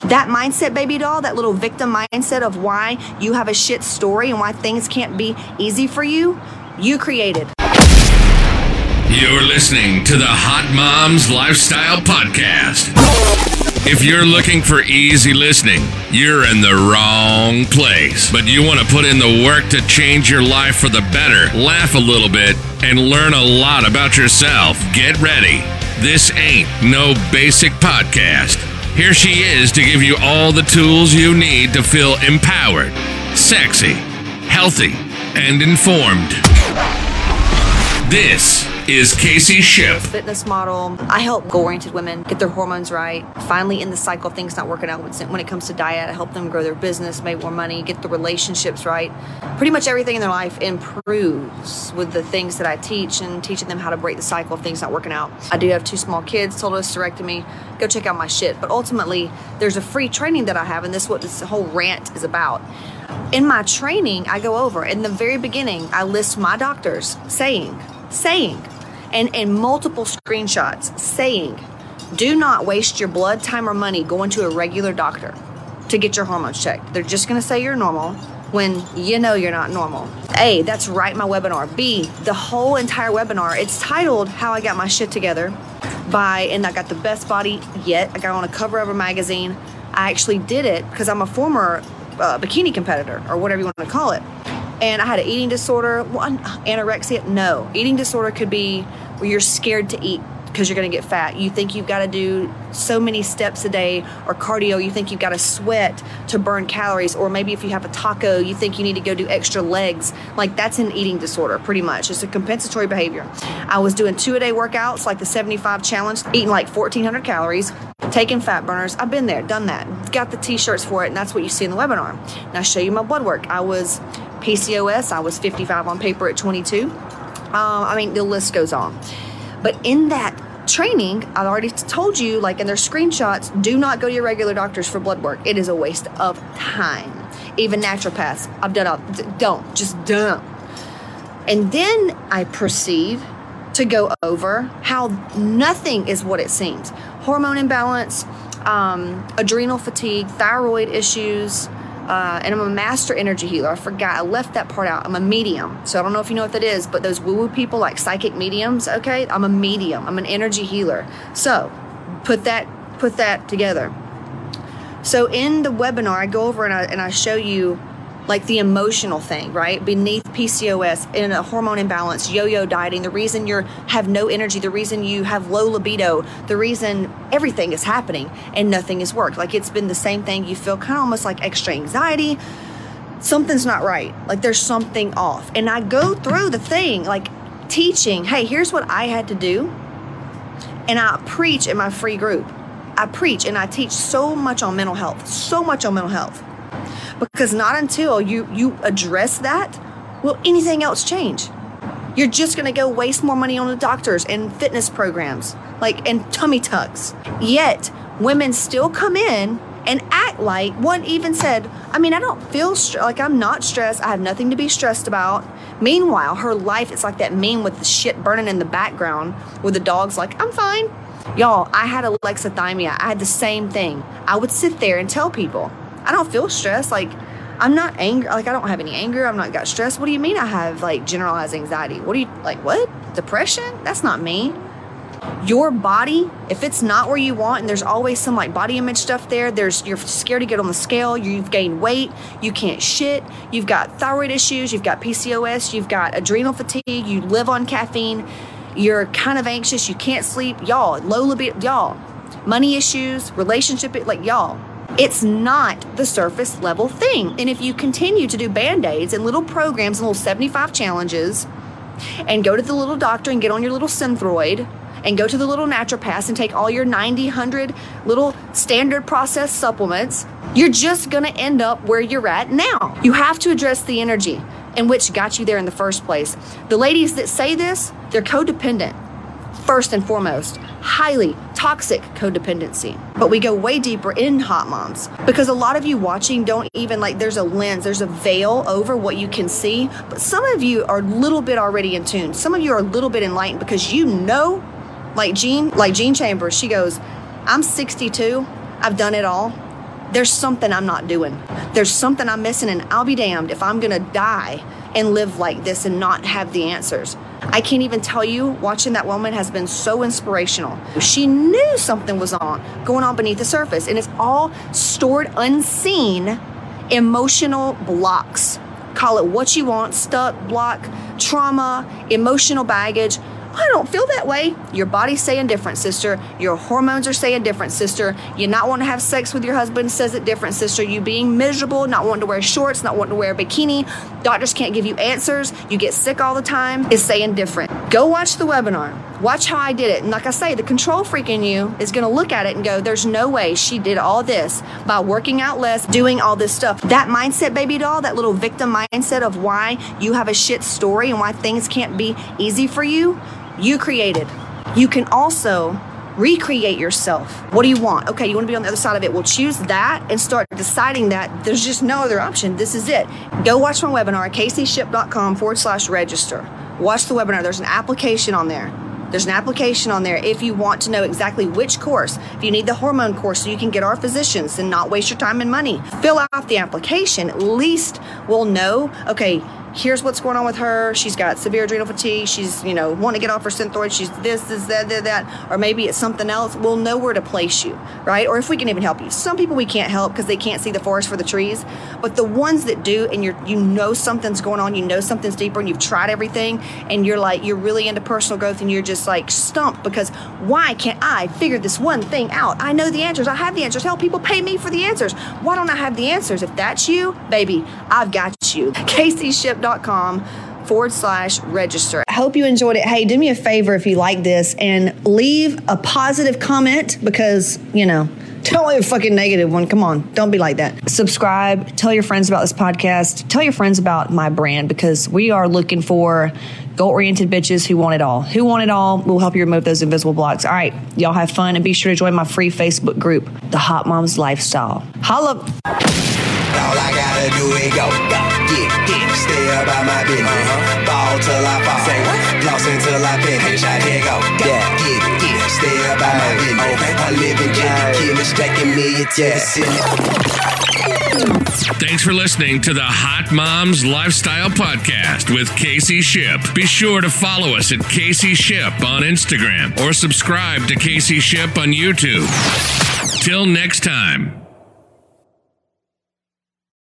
That mindset, baby doll, that little victim mindset of why you have a shit story and why things can't be easy for you, you created. You're listening to the Hot Moms Lifestyle Podcast. If you're looking for easy listening, you're in the wrong place. But you want to put in the work to change your life for the better, laugh a little bit, and learn a lot about yourself. Get ready. This ain't no basic podcast. Here she is to give you all the tools you need to feel empowered, sexy, healthy, and informed. This is Casey Shipp. Fitness model. I help goal-oriented women get their hormones right. Finally, in the cycle things not working out when it comes to diet, I help them grow their business, make more money, get the relationships right. Pretty much everything in their life improves with the things that I teach and teaching them how to break the cycle of things not working out. I do have two small kids, total hysterectomy. Go check out my shit. But ultimately, there's a free training that I have, and this is what this whole rant is about. In my training, I go over in the very beginning, I list my doctors saying, saying and, and multiple screenshots saying, do not waste your blood, time, or money going to a regular doctor to get your hormones checked. They're just going to say you're normal when you know you're not normal. A, that's right, my webinar. B, the whole entire webinar, it's titled How I Got My Shit Together by, and I got the best body yet. I got on a cover of a magazine. I actually did it because I'm a former uh, bikini competitor or whatever you want to call it and I had an eating disorder. One uh, anorexia. No, eating disorder could be where you're scared to eat because you're going to get fat. You think you've got to do so many steps a day or cardio. You think you've got to sweat to burn calories. Or maybe if you have a taco, you think you need to go do extra legs. Like that's an eating disorder, pretty much. It's a compensatory behavior. I was doing two a day workouts, like the 75 challenge, eating like 1,400 calories, taking fat burners. I've been there, done that, got the t shirts for it, and that's what you see in the webinar. Now, show you my blood work. I was PCOS, I was 55 on paper at 22. Um, I mean, the list goes on. But in that training, I've already told you, like in their screenshots, do not go to your regular doctors for blood work. It is a waste of time. Even naturopaths, I've done all, don't, just don't. And then I proceed to go over how nothing is what it seems hormone imbalance, um, adrenal fatigue, thyroid issues, uh, and I'm a master energy healer. I forgot, I left that part out. I'm a medium. So I don't know if you know what that is, but those woo woo people like psychic mediums, okay? I'm a medium, I'm an energy healer. So put that, put that together. So in the webinar, I go over and I, and I show you like the emotional thing, right? Beneath PCOS, in a hormone imbalance, yo-yo dieting, the reason you have no energy, the reason you have low libido, the reason everything is happening and nothing has worked. Like it's been the same thing. You feel kind of almost like extra anxiety. Something's not right. Like there's something off. And I go through the thing, like teaching, hey, here's what I had to do. And I preach in my free group. I preach and I teach so much on mental health, so much on mental health because not until you you address that will anything else change. You're just going to go waste more money on the doctors and fitness programs like and tummy tucks. Yet women still come in and act like one even said i mean i don't feel like i'm not stressed. I have nothing to be stressed about. Meanwhile her life is like that meme with the shit burning in the background with the dogs like i'm fine. Y'all i had alexithymia. I had the same thing. I would sit there and tell people I don't feel stressed. Like, I'm not angry. Like, I don't have any anger. I'm not got stress. What do you mean I have like generalized anxiety? What do you like? What? Depression? That's not me. Your body, if it's not where you want, and there's always some like body image stuff there, there's you're scared to get on the scale, you've gained weight, you can't shit, you've got thyroid issues, you've got PCOS, you've got adrenal fatigue, you live on caffeine, you're kind of anxious, you can't sleep, y'all, low libido, y'all, money issues, relationship, like y'all, it's not the surface level thing. And if you continue to do band aids and little programs and little 75 challenges and go to the little doctor and get on your little synthroid and go to the little naturopath and take all your 90, 100 little standard process supplements, you're just gonna end up where you're at now. You have to address the energy in which got you there in the first place. The ladies that say this, they're codependent first and foremost, highly toxic codependency. But we go way deeper in hot moms because a lot of you watching don't even like there's a lens, there's a veil over what you can see. But some of you are a little bit already in tune. Some of you are a little bit enlightened because you know, like Jean, like Jean Chambers, she goes, I'm 62, I've done it all. there's something I'm not doing. There's something I'm missing, and I'll be damned if I'm gonna die and live like this and not have the answers. I can't even tell you, watching that woman has been so inspirational. She knew something was on, going on beneath the surface, and it's all stored unseen emotional blocks. Call it what you want stuck, block, trauma, emotional baggage I don't feel that way. Your body's saying different, sister. Your hormones are saying different, sister. You not want to have sex with your husband says it different, sister. You being miserable, not wanting to wear shorts, not wanting to wear a bikini. Doctors can't give you answers. You get sick all the time is saying different. Go watch the webinar. Watch how I did it. And like I say, the control freak in you is going to look at it and go, there's no way she did all this by working out less, doing all this stuff. That mindset, baby doll, that little victim mindset of why you have a shit story and why things can't be easy for you you created. You can also recreate yourself. What do you want? Okay, you want to be on the other side of it. Well, choose that and start deciding that there's just no other option. This is it. Go watch my webinar caseyshipp.com forward slash register. Watch the webinar. There's an application on there. There's an application on there if you want to know exactly which course. If you need the hormone course so you can get our physicians and not waste your time and money, fill out the application. At least we'll know, okay, here's what's going on with her. She's got severe adrenal fatigue. She's, you know, wanting to get off her synthroid. She's this, this, that, that, that. Or maybe it's something else. We'll know where to place you, right? Or if we can even help you. Some people we can't help because they can't see the forest for the trees. But the ones that do, and you're, you know something's going on, you know something's deeper, and you've tried everything, and you're like, you're really into personal growth, and you're just like stumped because why can't I figure this one thing out? I know the answers. I have the answers. Hell, people pay me for the answers. Why don't I have the answers? If that's you, baby, I've got you. Casey Shipp com forward slash register. I hope you enjoyed it. Hey, do me a favor if you like this and leave a positive comment because, you know, don't leave a fucking negative one. Come on. Don't be like that. Subscribe. Tell your friends about this podcast. Tell your friends about my brand because we are looking for goal oriented bitches who want it all. Who want it all will help you remove those invisible blocks. All right. Y'all have fun and be sure to join my free Facebook group, The Hot Moms Lifestyle. Holla. All I gotta do is go, until I finish. I did go, go, yeah. get, get, stay about my business. Okay. I live in Jimmy Kimmel, stacking millions to the ceiling. Thanks for listening to the Hot Moms Lifestyle Podcast with Casey Shipp. Be sure to follow us at Casey Shipp on Instagram or subscribe to Casey Shipp on YouTube. Till next time.